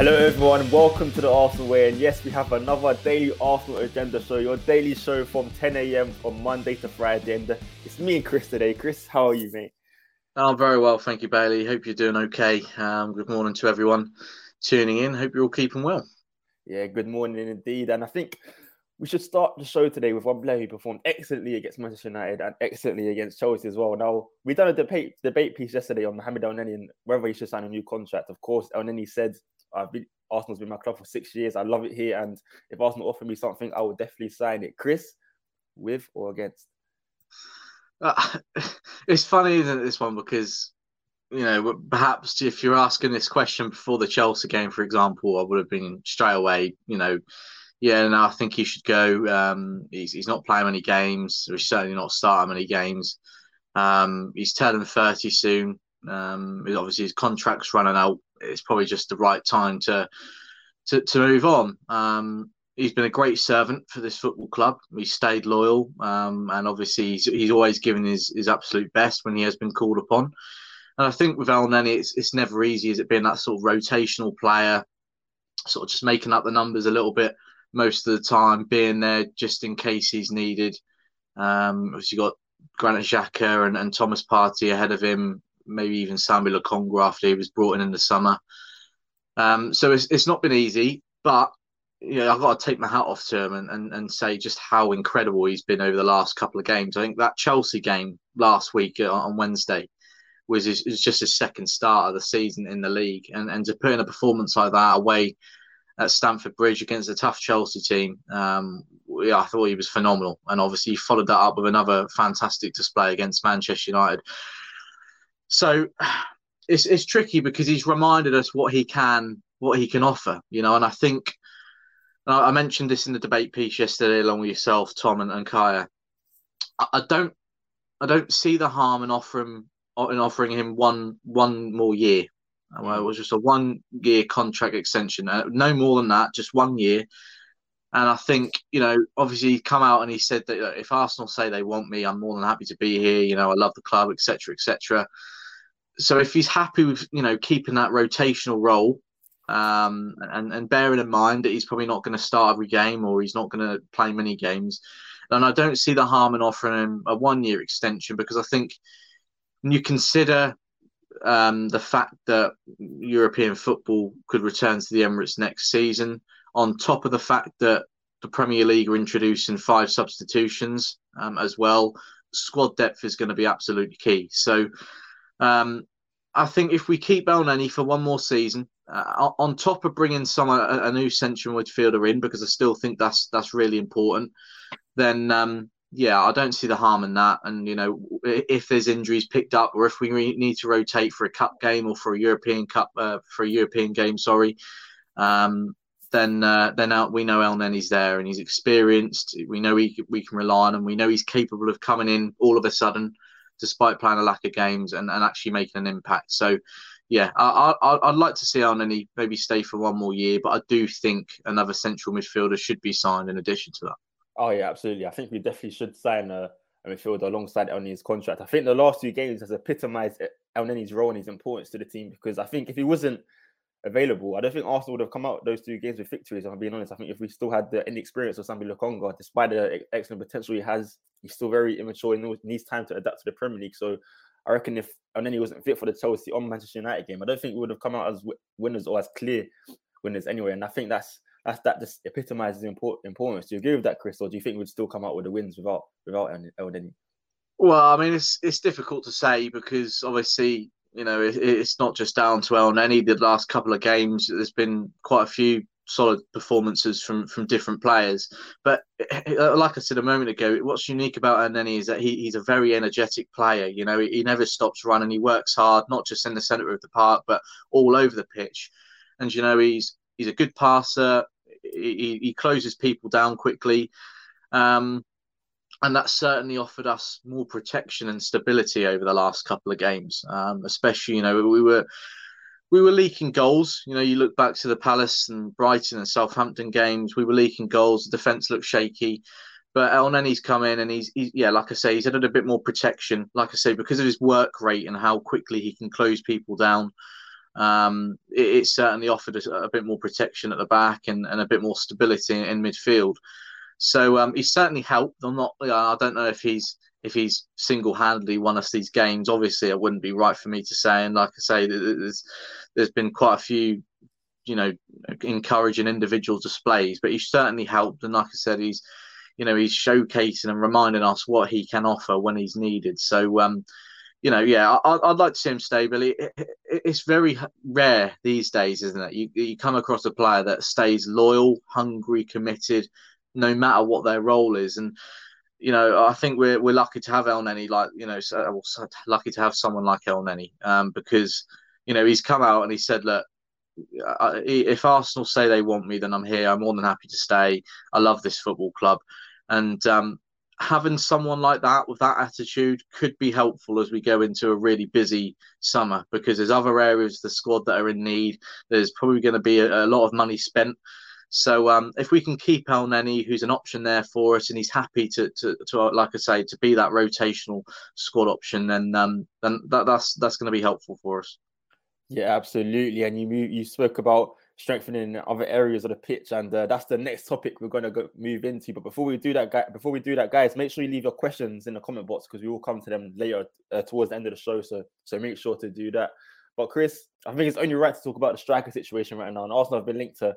Hello everyone, welcome to the Arsenal Way, and yes, we have another daily Arsenal agenda show, your daily show from 10 a.m. from Monday to Friday, and uh, it's me and Chris today. Chris, how are you, mate? I'm very well, thank you, Bailey. Hope you're doing okay. Um, good morning to everyone tuning in. Hope you're all keeping well. Yeah, good morning indeed, and I think we should start the show today with one player who performed excellently against Manchester United and excellently against Chelsea as well. Now, we done a debate debate piece yesterday on Mohamed Elneny and whether he should sign a new contract. Of course, Elneny said I've been Arsenal's been my club for six years. I love it here, and if Arsenal offer me something, I would definitely sign it. Chris, with or against? Uh, it's funny, isn't it, this one? Because you know, perhaps if you're asking this question before the Chelsea game, for example, I would have been straight away, you know, yeah, no, I think he should go. Um, he's he's not playing many games. He's certainly not starting many games. Um, he's turning thirty soon. Um, obviously his contract's running out it's probably just the right time to to, to move on. Um, he's been a great servant for this football club. He's stayed loyal, um, and obviously he's, he's always given his, his absolute best when he has been called upon. And I think with Elneny, it's it's never easy as it being that sort of rotational player, sort of just making up the numbers a little bit most of the time, being there just in case he's needed. Um, obviously, got Granit Xhaka and, and Thomas Partey ahead of him maybe even Sambi Lokonga after he was brought in in the summer. Um, so it's, it's not been easy, but you know, I've got to take my hat off to him and, and, and say just how incredible he's been over the last couple of games. I think that Chelsea game last week on Wednesday was, his, was just his second start of the season in the league. And, and to put in a performance like that away at Stamford Bridge against a tough Chelsea team, um, yeah, I thought he was phenomenal. And obviously, he followed that up with another fantastic display against Manchester United. So it's it's tricky because he's reminded us what he can what he can offer, you know. And I think I mentioned this in the debate piece yesterday, along with yourself, Tom and, and Kaya. I, I don't I don't see the harm in offering in offering him one one more year. Well, it was just a one year contract extension, uh, no more than that, just one year. And I think, you know, obviously he come out and he said that if Arsenal say they want me, I'm more than happy to be here. You know, I love the club, etc., etc so if he's happy with you know keeping that rotational role, um, and and bearing in mind that he's probably not going to start every game or he's not going to play many games, then I don't see the harm in offering him a one year extension because I think when you consider um, the fact that European football could return to the Emirates next season, on top of the fact that the Premier League are introducing five substitutions um, as well, squad depth is going to be absolutely key. So. Um, I think if we keep Elneny for one more season, uh, on top of bringing some a, a, new central midfielder in, because I still think that's that's really important, then um, yeah, I don't see the harm in that. And you know, if there's injuries picked up, or if we re- need to rotate for a cup game or for a European Cup uh, for a European game, sorry, um, then uh, then out, we know Elneny's there and he's experienced. We know he, we can rely on him. We know he's capable of coming in all of a sudden despite playing a lack of games and, and actually making an impact. So, yeah, I, I, I'd like to see Elneny maybe stay for one more year, but I do think another central midfielder should be signed in addition to that. Oh, yeah, absolutely. I think we definitely should sign a, a midfielder alongside Elneny's contract. I think the last two games has epitomised Elneny's role and his importance to the team because I think if he wasn't available. I don't think Arsenal would have come out those two games with victories. If I'm being honest, I think if we still had the inexperience of Sambi Lokonga, despite the excellent potential he has, he's still very immature and needs time to adapt to the Premier League. So I reckon if and then he wasn't fit for the Chelsea on Manchester United game, I don't think we would have come out as winners or as clear winners anyway. And I think that's that's that just epitomizes the import, importance. Do you agree with that, Chris, or do you think we'd still come out with the wins without without Elneny? Well, I mean, it's it's difficult to say because obviously you know, it, it's not just down to El Elneny. The last couple of games, there's been quite a few solid performances from from different players. But uh, like I said a moment ago, what's unique about Elneny is that he, he's a very energetic player. You know, he, he never stops running. He works hard, not just in the centre of the park, but all over the pitch. And you know, he's he's a good passer. He, he closes people down quickly. Um, and that certainly offered us more protection and stability over the last couple of games. Um, especially, you know, we were we were leaking goals. You know, you look back to the Palace and Brighton and Southampton games, we were leaking goals. The defence looked shaky. But Elneny's come in and he's, he's, yeah, like I say, he's added a bit more protection. Like I say, because of his work rate and how quickly he can close people down, um, it, it, certainly offered a, a, bit more protection at the back and, and a bit more stability in, in midfield. So um, he's certainly helped. I'm not. I don't know if he's if he's single-handedly won us these games. Obviously, it wouldn't be right for me to say. And like I say, there's there's been quite a few, you know, encouraging individual displays. But he's certainly helped. And like I said, he's you know he's showcasing and reminding us what he can offer when he's needed. So um, you know, yeah, I, would like to see him stable. It, it, it's very rare these days, isn't it? You, you come across a player that stays loyal, hungry, committed, no matter what their role is. And you know, I think we're we're lucky to have Elneny, like you know, so, so lucky to have someone like Elneny, um, because you know he's come out and he said, look, if Arsenal say they want me, then I'm here. I'm more than happy to stay. I love this football club, and um, having someone like that with that attitude could be helpful as we go into a really busy summer because there's other areas of the squad that are in need. There's probably going to be a, a lot of money spent so um, if we can keep Elneny, who's an option there for us, and he's happy to, to, to like I say, to be that rotational squad option, then um, then that, that's that's going to be helpful for us. Yeah, absolutely. And you you spoke about strengthening other areas of the pitch, and uh, that's the next topic we're going to go, move into. But before we do that, guy, before we do that, guys, make sure you leave your questions in the comment box because we will come to them later uh, towards the end of the show. So so make sure to do that. But Chris, I think it's only right to talk about the striker situation right now. And Arsenal have been linked to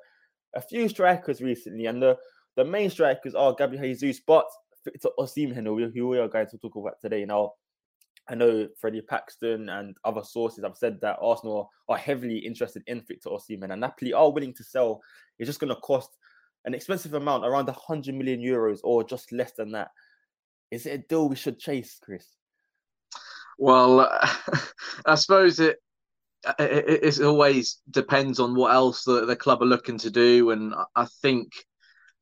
a few strikers recently, and the, the main strikers are Gabriel Jesus, but Victor Osimhen, who we are going to talk about today. Now, I know Freddie Paxton and other sources have said that Arsenal are heavily interested in Victor Osimhen, and Napoli are willing to sell. It's just going to cost an expensive amount, around 100 million euros or just less than that. Is it a deal we should chase, Chris? Well, I suppose it it, it always depends on what else the, the club are looking to do. And I think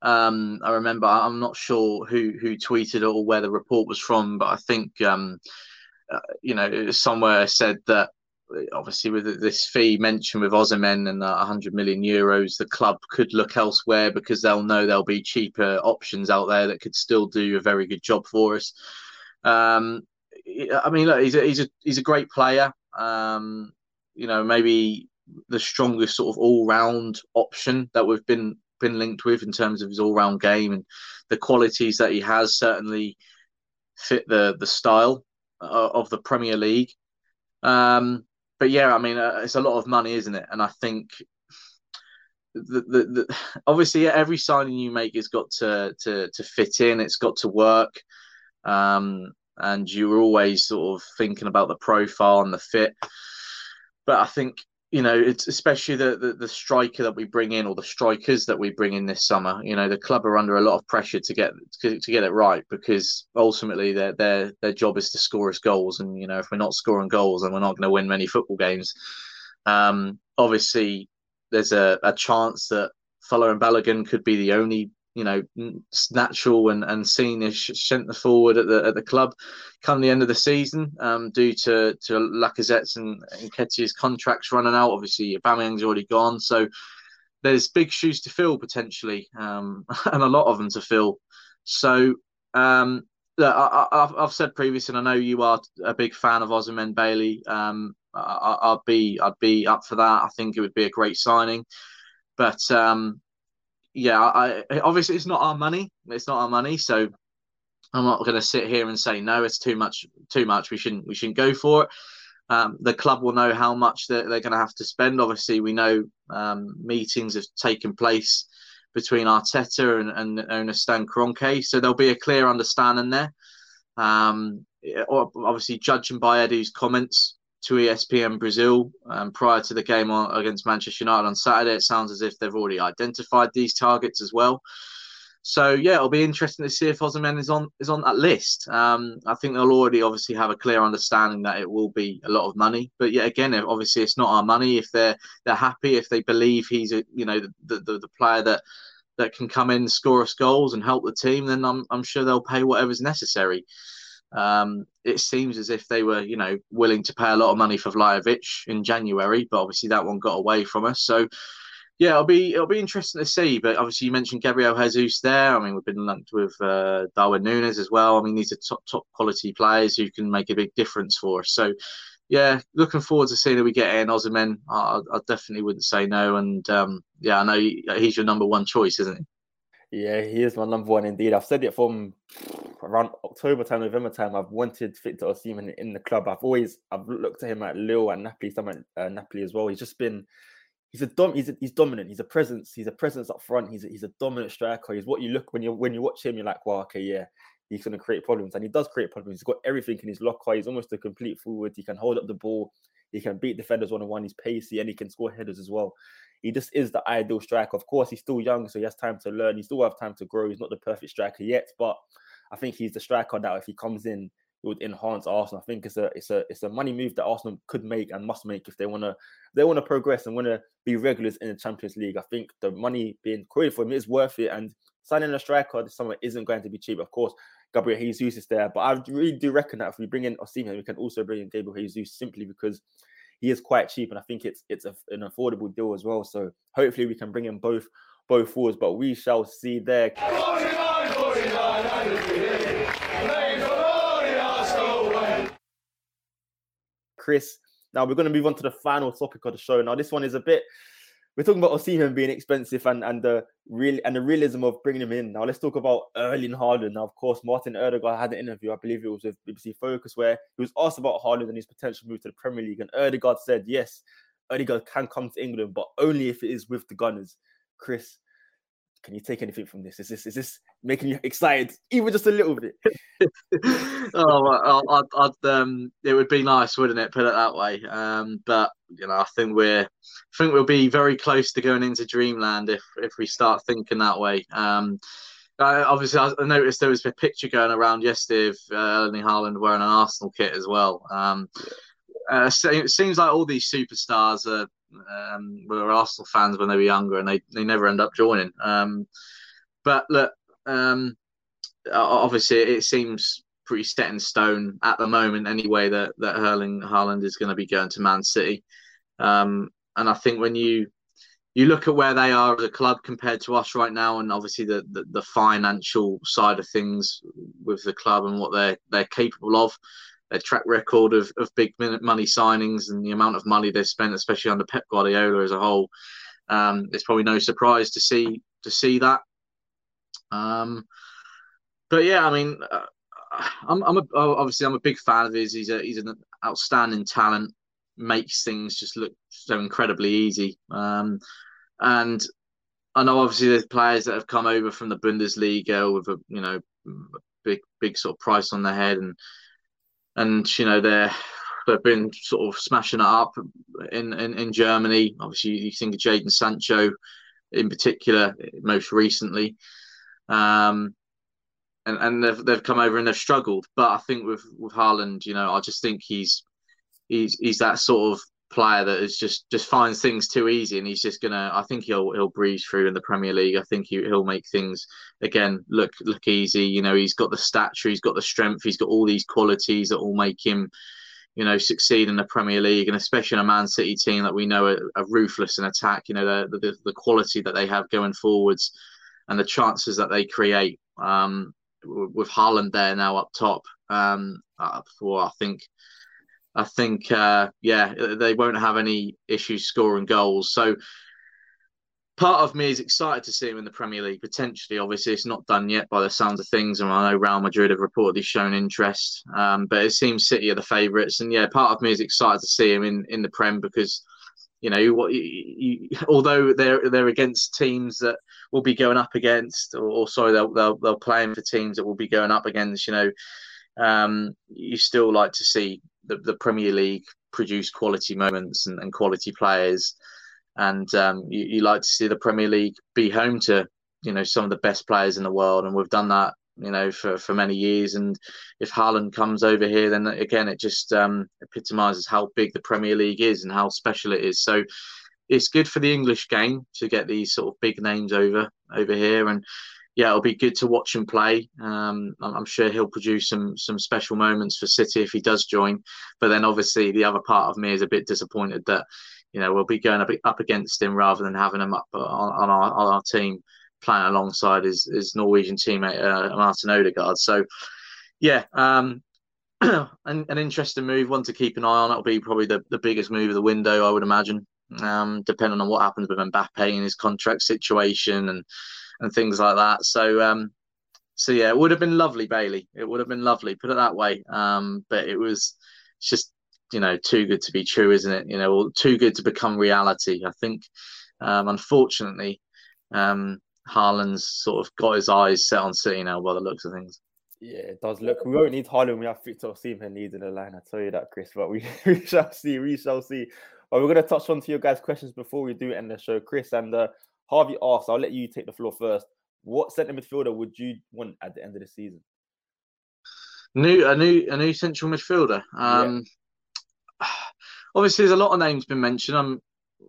um, I remember I'm not sure who who tweeted or where the report was from, but I think um, uh, you know somewhere said that obviously with this fee mentioned with Osimhen and uh, 100 million euros, the club could look elsewhere because they'll know there'll be cheaper options out there that could still do a very good job for us. Um, I mean, look, he's a, he's a he's a great player. Um, you know, maybe the strongest sort of all round option that we've been been linked with in terms of his all round game and the qualities that he has certainly fit the the style uh, of the Premier League. Um, but yeah, I mean, uh, it's a lot of money, isn't it? And I think the, the, the obviously every signing you make has got to to to fit in. It's got to work. Um, and you're always sort of thinking about the profile and the fit but I think you know it's especially the, the, the striker that we bring in or the strikers that we bring in this summer. You know the club are under a lot of pressure to get to, to get it right because ultimately their their their job is to score us goals, and you know if we're not scoring goals, then we're not going to win many football games. Um, obviously, there's a, a chance that Folarin Balogun could be the only you know natural and, and seen as centre forward at the at the club come the end of the season um, due to to Lacazette's and and Nketiah's contracts running out. Obviously, Aubameyang's already gone, so there's big shoes to fill potentially, um, and a lot of them to fill. So um, I, have said previously, and I know you are a big fan of Osimhen Bailey. Um, I, would be I'd be up for that. I think it would be a great signing, but um, yeah, I, obviously it's not our money. It's not our money, so I'm not going to sit here and say no. It's too much. Too much. We shouldn't. We shouldn't go for it. Um, the club will know how much they're, they're going to have to spend. Obviously, we know um, meetings have taken place between Arteta and, and owner Stan Kroenke, so there'll be a clear understanding there. Um, obviously, judging by Edu's comments, to ESPN Brazil um, prior to the game on, against Manchester United on Saturday. It sounds as if they've already identified these targets as well. So yeah, it'll be interesting to see if Osimhen is on is on that list. Um, I think they'll already obviously have a clear understanding that it will be a lot of money. But yeah, again, obviously it's not our money. If they're they're happy, if they believe he's a you know the the, the player that that can come in, score us goals, and help the team, then I'm I'm sure they'll pay whatever's necessary. Um, it seems as if they were, you know, willing to pay a lot of money for Vlahovic in January, but obviously that one got away from us. So, yeah, it'll be it'll be interesting to see. But obviously, you mentioned Gabriel Jesus there. I mean, we've been linked with uh, Darwin Nunez as well. I mean, these are top top quality players who can make a big difference for us. So, yeah, looking forward to seeing that we get in Osimhen. I, I definitely wouldn't say no. And um, yeah, I know he's your number one choice, isn't he? Yeah, he is my number one indeed. I've said it from around October time, November time. I've wanted Victor Osimhen in the club. I've always I've looked at him at Lille and Napoli, some at uh, Napoli as well. He's just been he's a dom he's a, he's dominant. He's a presence. He's a presence up front. He's a, he's a dominant striker. He's what you look when you when you watch him. You're like, wow, okay, yeah, he's going to create problems, and he does create problems. He's got everything in his locker. He's almost a complete forward. He can hold up the ball. He can beat defenders one on one. He's pacey and he can score headers as well he just is the ideal striker. Of course, he's still young, so he has time to learn. He still have time to grow. He's not the perfect striker yet, but I think he's the striker that if he comes in, it would enhance Arsenal. I think it's a it's a it's a money move that Arsenal could make and must make if they wanna they wanna progress and wanna be regulars in the Champions League. I think the money being quoted for him is worth it, and signing a striker this summer isn't going to be cheap. Of course, Gabriel Jesus is there, but I really do reckon that if we bring in Osimhen, we can also bring in Gabriel Jesus simply because he is quite cheap, and I think it's it's a, an affordable deal as well. So hopefully we can bring in both both forwards, but we shall see there. Chris, now we're going to move on to the final topic of the show. Now this one is a bit we're talking about Osimhen being expensive and and the real and the realism of bringing him in. Now let's talk about Erling Haaland. Now, of course, Martin Ødegaard had an interview, I believe it was with BBC Focus, where he was asked about Haaland and his potential move to the Premier League, and Ødegaard said yes, Ødegaard can come to England, but only if it is with the Gunners. Chris, can you take anything from this? Is this is this making you excited, even just a little bit? oh, I'd, I'd, um, it would be nice, wouldn't it? Put it that way. Um, but you know, I think we're, I think we'll be very close to going into dreamland if if we start thinking that way. Um, I, obviously, I noticed there was a picture going around yesterday of uh, Erling Haaland wearing an Arsenal kit as well. Um, uh, so it seems like all these superstars are um, were Arsenal fans when they were younger, and they, they never end up joining. Um, but look, um, obviously, it seems pretty set in stone at the moment, anyway, that that Erling Haaland is going to be going to Man City. Um, and I think when you you look at where they are as a club compared to us right now, and obviously the, the, the financial side of things with the club and what they're they're capable of their track record of, of big money signings and the amount of money they've spent, especially under Pep Guardiola as a whole. Um, it's probably no surprise to see to see that. Um, but yeah, I mean, uh, I'm, I'm a, obviously I'm a big fan of his. He's a, he's an outstanding talent. Makes things just look so incredibly easy. Um, and I know obviously there's players that have come over from the Bundesliga with a you know big big sort of price on their head and and you know they're they've been sort of smashing it up in in, in Germany. Obviously, you think of Jadon Sancho in particular, most recently, um, and and they've they've come over and they've struggled. But I think with with Haaland, you know, I just think he's he's he's that sort of player that is just just finds things too easy and he's just gonna I think he'll he'll breeze through in the Premier League. I think he, he'll make things again look look easy. You know, he's got the stature, he's got the strength, he's got all these qualities that will make him, you know, succeed in the Premier League and especially in a Man City team that we know are, are ruthless in attack. You know, the, the the quality that they have going forwards and the chances that they create. Um, with Haaland there now up top, um, uh, I think I think, uh, yeah, they won't have any issues scoring goals. So part of me is excited to see him in the Premier League potentially. Obviously, it's not done yet by the sounds of things, and I know Real Madrid have reportedly shown interest, um, but it seems City are the favourites. And yeah, part of me is excited to see him in, in the Prem because you know what, you, you, although they're they're against teams that will be going up against, or, or sorry, they'll, they'll they'll play for teams that will be going up against. You know, um, you still like to see the, the Premier League produce quality moments and, and quality players, and um, you, you like to see the Premier League be home to you know some of the best players in the world, and we've done that you know for, for many years. And if Haaland comes over here, then again it just um, epitomises how big the Premier League is and how special it is. So it's good for the English game to get these sort of big names over over here and yeah, it'll be good to watch him play. Um, I'm sure he'll produce some some special moments for City if he does join. But then obviously the other part of me is a bit disappointed that you know we'll be going up, against him rather than having him up on, on our on our team playing alongside his, his Norwegian teammate uh, Martin Odegaard. So yeah, um, an, an interesting move, one to keep an eye on. It'll be probably the, the biggest move of the window, I would imagine, um, depending on what happens with Mbappe and his contract situation and and things like that. So um, so yeah, it would have been lovely, Bailey. It would have been lovely, put it that way. Um, but it was just you know too good to be true, isn't it? You know, too good to become reality. I think, um, unfortunately, um, Haaland's sort of got his eyes set on City now by the looks of things. Yeah, it does look. We won't need Haaland. We have Victor Osimhen leading the line. I tell you that, Chris. But we, we shall see. We shall see. But we're going to touch on to your guys' questions before we do end the show, Chris. And uh, Harvey asks, I'll let you take the floor first. What centre midfielder would you want at the end of the season? New a new a new central midfielder. Um, yeah. Obviously, there's a lot of names been mentioned. Um,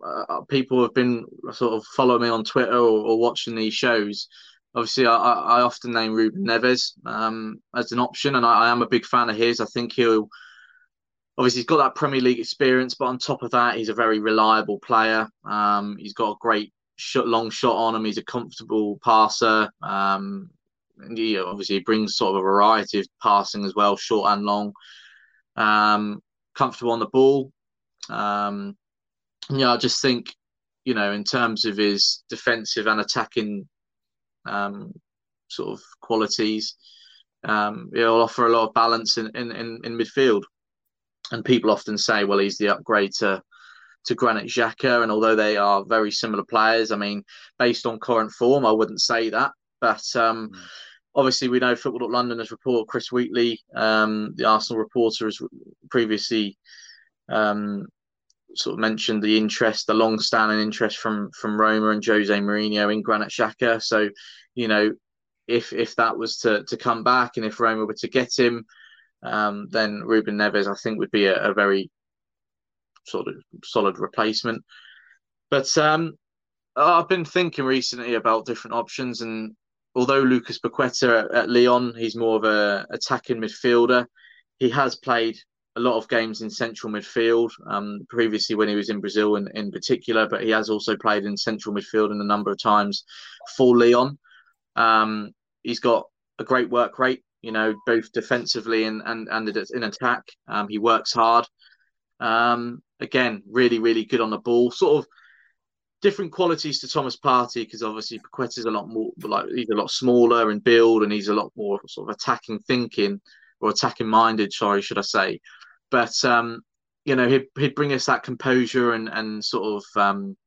uh, people have been sort of following me on Twitter or, or watching these shows. Obviously, I, I often name Ruben Neves um, as an option, and I, I, am a big fan of his. I think he'll obviously he's got that Premier League experience, but on top of that, he's a very reliable player. Um, he's got a great shot, long shot on him. He's a comfortable passer. Um, and he obviously brings sort of a variety of passing as well, short and long. Um, comfortable on the ball. Um, yeah, I just think, you know, in terms of his defensive and attacking um, sort of qualities, um, he'll offer a lot of balance in, in, in, in midfield. And people often say, well, he's the upgrade to to Granit Xhaka, and although they are very similar players, I mean, based on current form, I wouldn't say that. But um, mm. obviously, we know Football London has reported Chris Wheatley, um, the Arsenal reporter, has previously um, sort of mentioned the interest, the long-standing interest from from Roma and Jose Mourinho in Granit Xhaka. So, you know, if if that was to to come back, and if Roma were to get him, um, then Ruben Neves, I think, would be a, a very sort of solid replacement. But um, I've been thinking recently about different options, and although Lucas Paqueta at, at Lyon, he's more of a attacking midfielder. He has played a lot of games in central midfield um, previously when he was in Brazil in, in particular, but he has also played in central midfield in a number of times for Lyon. Um, he's got a great work rate, you know, both defensively and and, and in attack. Um, he works hard. Um, again, really, really good on the ball. Sort of different qualities to Thomas Partey because obviously is a lot more like he's a lot smaller in build and he's a lot more sort of attacking thinking or attacking minded. Sorry, should I say? But um, you know, he'd, he'd bring us that composure and and sort of um,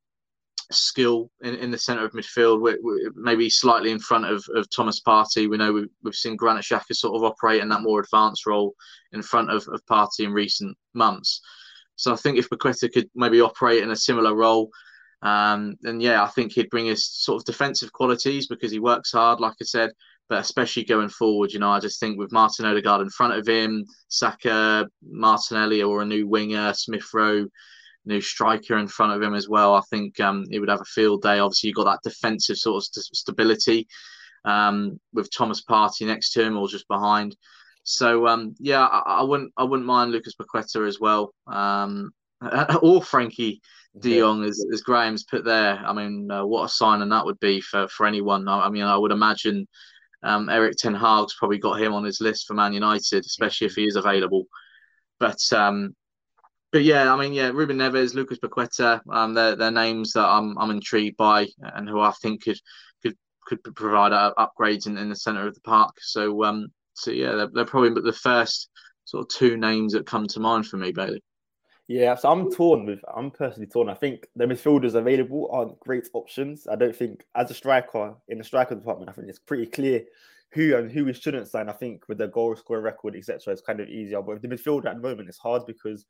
skill in, in the centre of midfield, we're maybe slightly in front of, of Thomas Partey. We know we've, we've seen Granit Xhaka sort of operate in that more advanced role in front of, of Partey in recent months. So I think if Paqueta could maybe operate in a similar role, um, then yeah, I think he'd bring his sort of defensive qualities because he works hard, like I said, but especially going forward, you know, I just think with Martin Odegaard in front of him, Saka, Martinelli, or a new winger, Smith Rowe, new striker in front of him as well, I think um, he would have a field day. Obviously, you've got that defensive sort of st- stability um, with Thomas Partey next to him or just behind. So um, yeah, I, I, wouldn't I wouldn't mind Lucas Paqueta as well, um, or Frenkie De Jong as, as Graham's put there. I mean, uh, what a signing that would be for for anyone. I, I mean, I would imagine um, Erik Ten Hag's probably got him on his list for Man United, especially if he is available. But um, but yeah, I mean, yeah, Ruben Neves, Lucas Paqueta, um, they're, they're names that I'm I'm intrigued by and who I think could could could provide uh, upgrades in, in the centre of the park. So um, so yeah, they're, they're probably the first sort of two names that come to mind for me, Bailey. Yeah, so I'm torn with. I'm personally torn. I think the midfielders available aren't great options. I don't think as a striker in the striker department, I think it's pretty clear who and who we shouldn't sign. I think with the goal scoring record, etc., it's kind of easier. But with the midfielder at the moment, it's hard because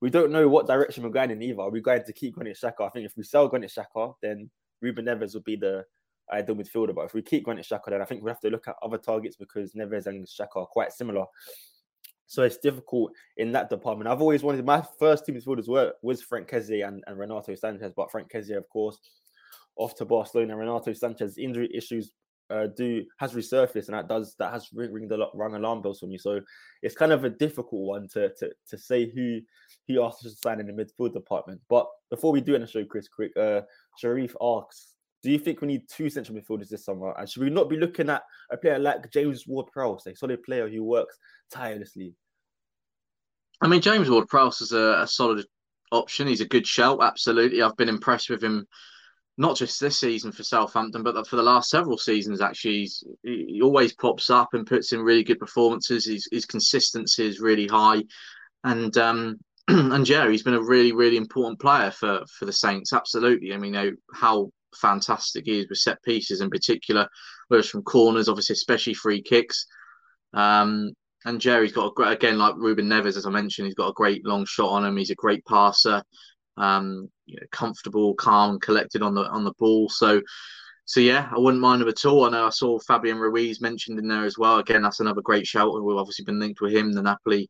we don't know what direction we're going in either. Are we going to keep Granit Xhaka? I think if we sell Granit Xhaka, then Ruben Neves would be the ideal midfielder. But if we keep Granit Xhaka, then I think we have to look at other targets because Neves and Xhaka are quite similar. So it's difficult in that department. I've always wanted my first team midfielders were was Franck Kessie and, and Renato Sanches, but Franck Kessie, of course, off to Barcelona. Renato Sanches injury issues uh, do has resurfaced, and that does that has ring, ring the rung alarm bells for me. So it's kind of a difficult one to to to say who he asked to sign in the midfield department. But before we do end the show, Chris, quick, uh, Sharif asks, do you think we need two central midfielders this summer? And should we not be looking at a player like James Ward-Prowse, a solid player who works tirelessly? I mean, James Ward-Prowse is a, a solid option. He's a good shout, absolutely. I've been impressed with him not just this season for Southampton, but for the last several seasons. Actually, He's, he always pops up and puts in really good performances. His, his consistency is really high, and um, and yeah, he's been a really, really important player for for the Saints. Absolutely. I mean, know, how fantastic he is with set pieces in particular, whether it's from corners, obviously, especially free kicks. Um, and Jerry's got a great, again, like Ruben Neves, as I mentioned, he's got a great long shot on him. He's a great passer, um, you know, comfortable, calm, collected on the on the ball. So, so yeah, I wouldn't mind him at all. I know I saw Fabian Ruiz mentioned in there as well. Again, that's another great shout. We've obviously been linked with him, the Napoli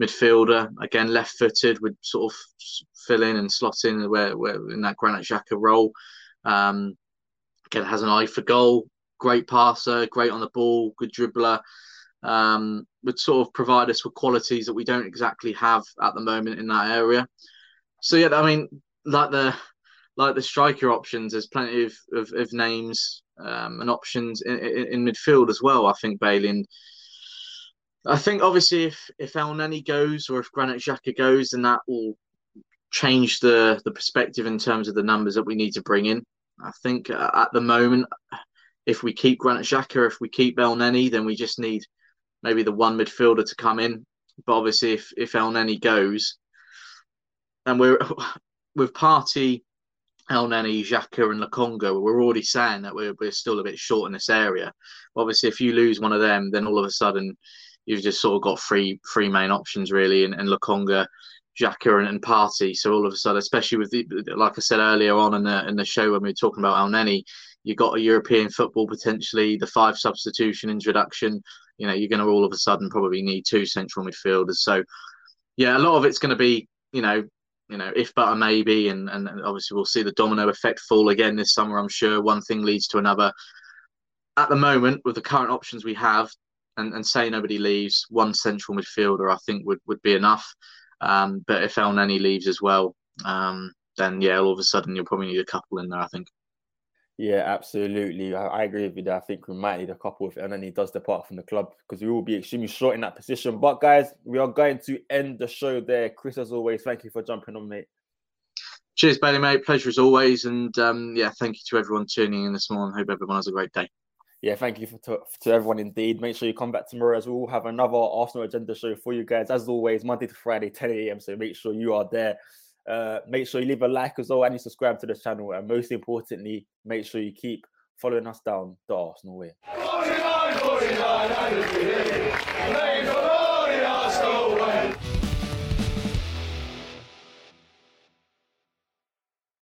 midfielder. Again, left-footed would sort of fill in and slot in where, where in that Granit Xhaka role. Um, again, has an eye for goal. Great passer, great on the ball, good dribbler. Um, would sort of provide us with qualities that we don't exactly have at the moment in that area. So yeah, I mean, like the like the striker options, there's plenty of, of, of names um, and options in, in, in, midfield as well. I think Bailey and I think obviously if if Elneny goes or if Granit Xhaka goes, then that will change the the perspective in terms of the numbers that we need to bring in. I think uh, at the moment, if we keep Granit Xhaka, if we keep Elneny, then we just need maybe the one midfielder to come in. But obviously, if if Elneny goes, and we're with Partey, Elneny, Xhaka, and Lokonga, we're already saying that we're we're still a bit short in this area. Obviously, if you lose one of them, then all of a sudden you've just sort of got three three main options really, and, and Lokonga, Xhaka, and, and Partey. So all of a sudden, especially with the like I said earlier on in the in the show when we were talking about Elneny, you got a European football potentially, the five substitution introduction. You know, you're going to all of a sudden probably need two central midfielders. So yeah, a lot of it's going to be you know you know, if but a maybe, and, and obviously we'll see the domino effect fall again this summer. I'm sure one thing leads to another. At the moment, with the current options we have, and, and say nobody leaves, one central midfielder I think would, would be enough. Um, but if Elneny leaves as well, um, then yeah, all of a sudden you'll probably need a couple in there. I think. Yeah, absolutely. I, I, agree with you there. I think we might need a couple if Elneny does depart from the club because we will be extremely short in that position. But guys, we are going to end the show there. Chris, as always, thank you for jumping on, mate. Cheers, Bailey, mate. Pleasure as always. And um, yeah, thank you to everyone tuning in this morning. Hope everyone has a great day yeah, thank you for, to, to everyone indeed. Make sure you come back tomorrow as we will have another Arsenal agenda show for you guys. As always, Monday to Friday, 10 a.m. So make sure you are there. Uh, make sure you leave a like as well and you subscribe to the channel. And most importantly, make sure you keep following us down the Arsenal way.